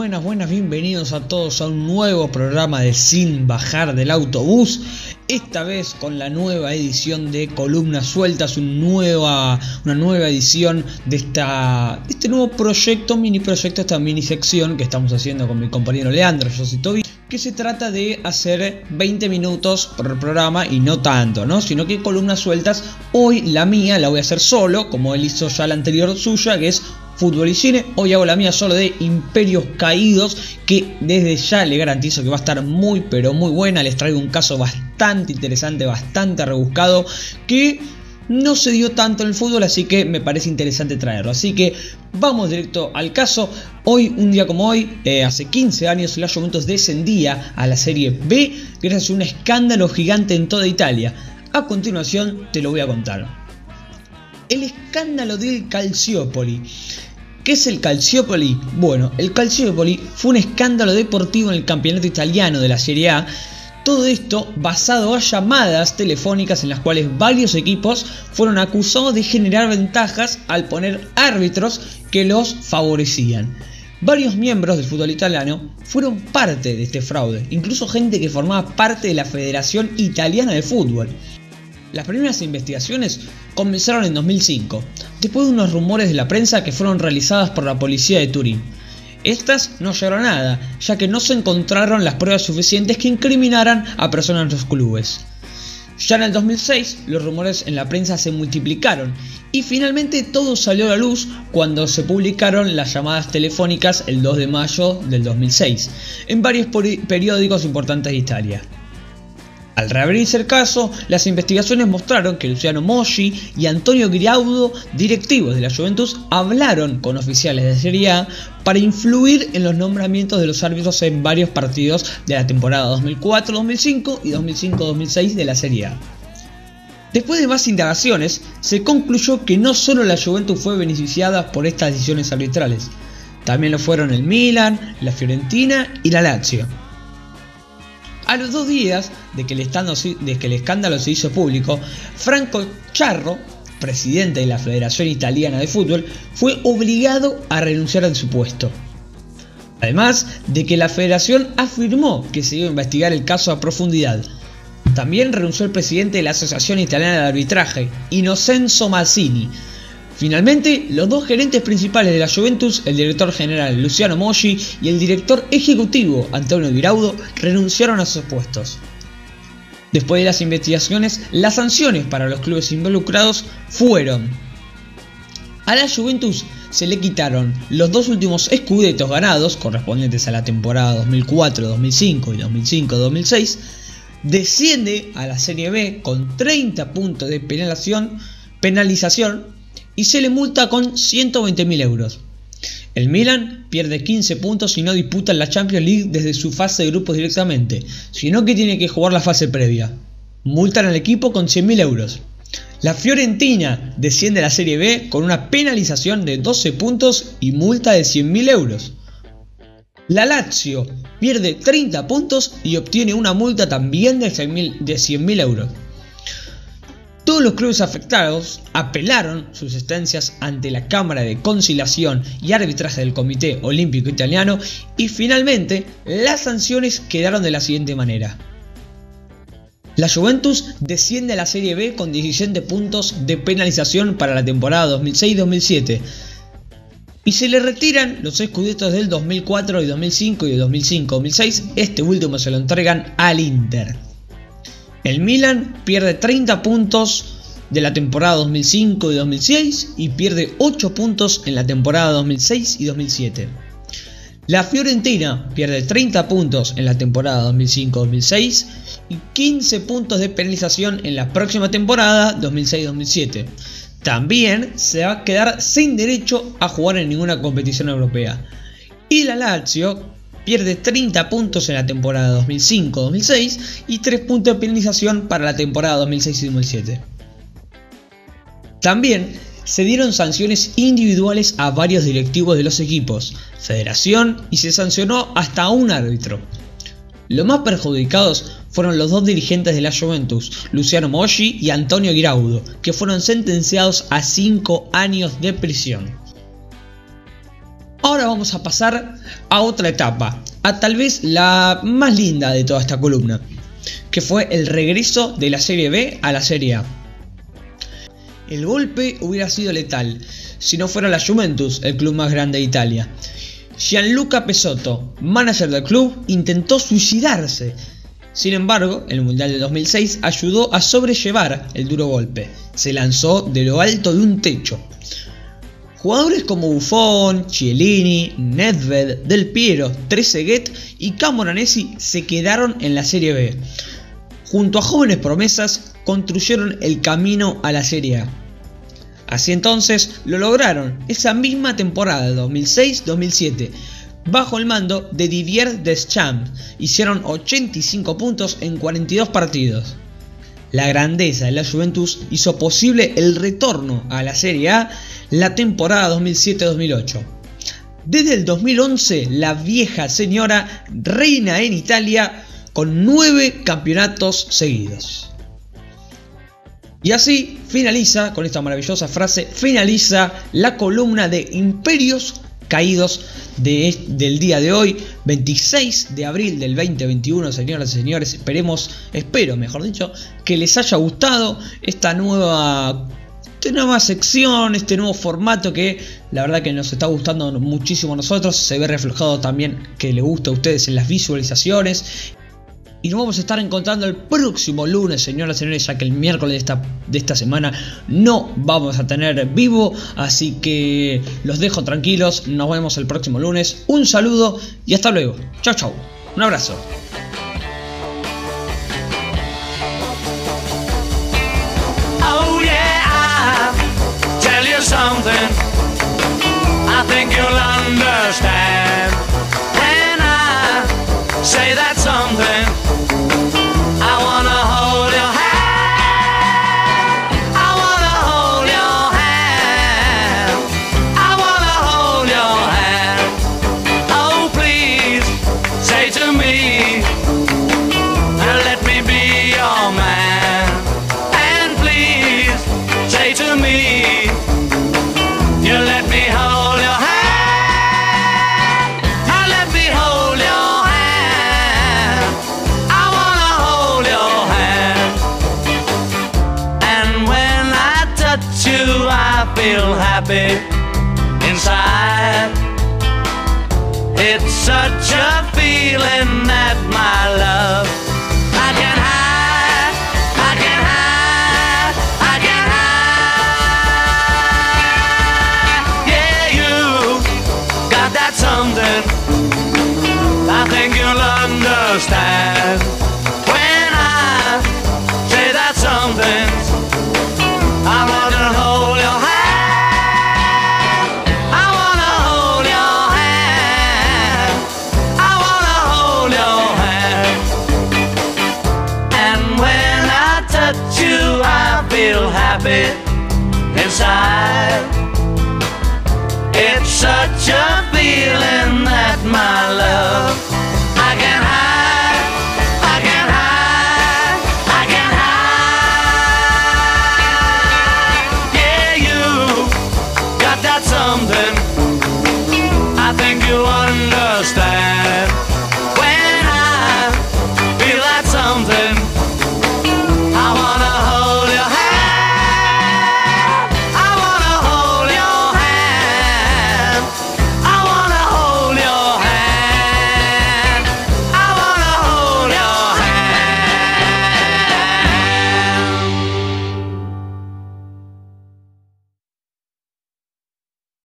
Buenas, buenas, bienvenidos a todos a un nuevo programa de Sin Bajar del Autobús. Esta vez con la nueva edición de Columnas Sueltas, una nueva, una nueva edición de, esta, este nuevo proyecto, mini proyecto, esta mini sección que estamos haciendo con mi compañero Leandro, Toby, que se trata de hacer 20 minutos por programa y no tanto, ¿no? Sino que columnas sueltas, hoy la mía la voy a hacer solo, como él hizo ya la anterior suya, que es fútbol y cine. Hoy hago la mía solo de Imperios Caídos, que desde ya le garantizo que va a estar muy pero muy buena. Les traigo un caso bastante interesante, bastante rebuscado, que no se dio tanto en el fútbol, así que me parece interesante traerlo. Así que vamos directo al caso. Hoy, un día como hoy, eh, hace 15 años, la Juventus descendía a la Serie B gracias a un escándalo gigante en toda Italia. A continuación te lo voy a contar. El escándalo del Calciopoli. ¿Qué es el Calciopoli? Bueno, el Calciopoli fue un escándalo deportivo en el campeonato italiano de la Serie A. Todo esto basado a llamadas telefónicas en las cuales varios equipos fueron acusados de generar ventajas al poner árbitros que los favorecían. Varios miembros del fútbol italiano fueron parte de este fraude, incluso gente que formaba parte de la Federación Italiana de Fútbol. Las primeras investigaciones comenzaron en 2005, después de unos rumores de la prensa que fueron realizadas por la policía de Turín. Estas no llegaron a nada, ya que no se encontraron las pruebas suficientes que incriminaran a personas en los clubes. Ya en el 2006, los rumores en la prensa se multiplicaron y finalmente todo salió a la luz cuando se publicaron las llamadas telefónicas el 2 de mayo del 2006 en varios periódicos importantes de Italia. Al reabrirse el caso, las investigaciones mostraron que Luciano Moggi y Antonio Griaudo, directivos de la Juventus, hablaron con oficiales de Serie A para influir en los nombramientos de los árbitros en varios partidos de la temporada 2004-2005 y 2005-2006 de la Serie A. Después de más indagaciones, se concluyó que no solo la Juventus fue beneficiada por estas decisiones arbitrales, también lo fueron el Milan, la Fiorentina y la Lazio. A los dos días de que, el escándalo, se hizo público, Franco Charro, presidente de la Federación Italiana de Fútbol, fue obligado a renunciar a su puesto. Además de que la federación afirmó que se iba a investigar el caso a profundidad. También renunció el presidente de la Asociación Italiana de Arbitraje, Innocenzo Mazzini, Finalmente, los dos gerentes principales de la Juventus, el director general Luciano Moggi y el director ejecutivo Antonio Giraudo, renunciaron a sus puestos. Después de las investigaciones, las sanciones para los clubes involucrados fueron a la Juventus se le quitaron los dos últimos escudetos ganados, correspondientes a la temporada 2004-2005 y 2005-2006, desciende a la Serie B con 30 puntos de penalización, penalización y se le multa con 120.000 euros. El Milan pierde 15 puntos y no disputa la Champions League desde su fase de grupos directamente, sino que tiene que jugar la fase previa. Multan al equipo con 100.000 euros. La Fiorentina desciende a la Serie B con una penalización de 12 puntos y multa de 100.000 euros. La Lazio pierde 30 puntos y obtiene una multa también de 100.000 euros. Todos los clubes afectados apelaron sus estancias ante la Cámara de Conciliación y Arbitraje del Comité Olímpico Italiano y finalmente las sanciones quedaron de la siguiente manera. La Juventus desciende a la Serie B con 17 puntos de penalización para la temporada 2006-2007 y se le retiran los escudetos del 2004 y 2005 y de 2005-2006, este último se lo entregan al Inter. El Milan pierde 30 puntos de la temporada 2005 y 2006 y pierde 8 puntos en la temporada 2006 y 2007. La Fiorentina pierde 30 puntos en la temporada 2005-2006 y 15 puntos de penalización en la próxima temporada 2006-2007. También se va a quedar sin derecho a jugar en ninguna competición europea. Y la Lazio pierde 30 puntos en la temporada 2005-2006 y 3 puntos de penalización para la temporada 2006 También se dieron sanciones individuales a varios directivos de los equipos, federación y se sancionó hasta un árbitro. Los más perjudicados fueron los dos dirigentes de la Juventus, Luciano Moggi y Antonio Giraudo, que fueron sentenciados a 5 años de prisión. Ahora vamos a pasar a otra etapa, a tal vez la más linda de toda esta columna, que fue el regreso de la Serie B a la Serie A. El golpe hubiera sido letal si no fuera la Juventus, el club más grande de Italia. Gianluca Pesotto, manager del club, intentó suicidarse. Sin embargo, el Mundial de 2006 ayudó a sobrellevar el duro golpe. Se lanzó de lo alto de un techo. Jugadores como Buffon, Chiellini, Nedved, Del Piero, Trezeguet y Camoranesi se quedaron en la Serie B. Junto a jóvenes promesas, construyeron el camino a la Serie A. Así entonces lo lograron esa misma temporada de 2006-2007. Bajo el mando de Didier Deschamps, hicieron 85 puntos en 42 partidos. La grandeza de la Juventus hizo posible el retorno a la Serie A la temporada 2007-2008. Desde el 2011, la vieja señora reina en Italia con 9 campeonatos seguidos. Y así finaliza, con esta maravillosa frase, finaliza la columna de Imperios Caídos del día de hoy, 26 de abril del 2021, señoras y señores. Esperemos, espero, mejor dicho, que les haya gustado esta nueva, esta nueva sección, este nuevo formato que la verdad que nos está gustando muchísimo a nosotros. Se ve reflejado también que le gusta a ustedes en las visualizaciones y nos vamos a estar encontrando el próximo lunes, señoras y señores, ya que el miércoles de esta, de esta semana no vamos a tener vivo. Así que los dejo tranquilos. Nos vemos el próximo lunes. Un saludo y hasta luego. Chao, chao. Un abrazo. Oh yeah, tell you something. I think you'll understand say that happy inside. It's such a feeling that my love I can hide, I can hide, I can hide. Yeah, you got that something. I think you'll understand without you I feel happy inside. It's such a feeling that my love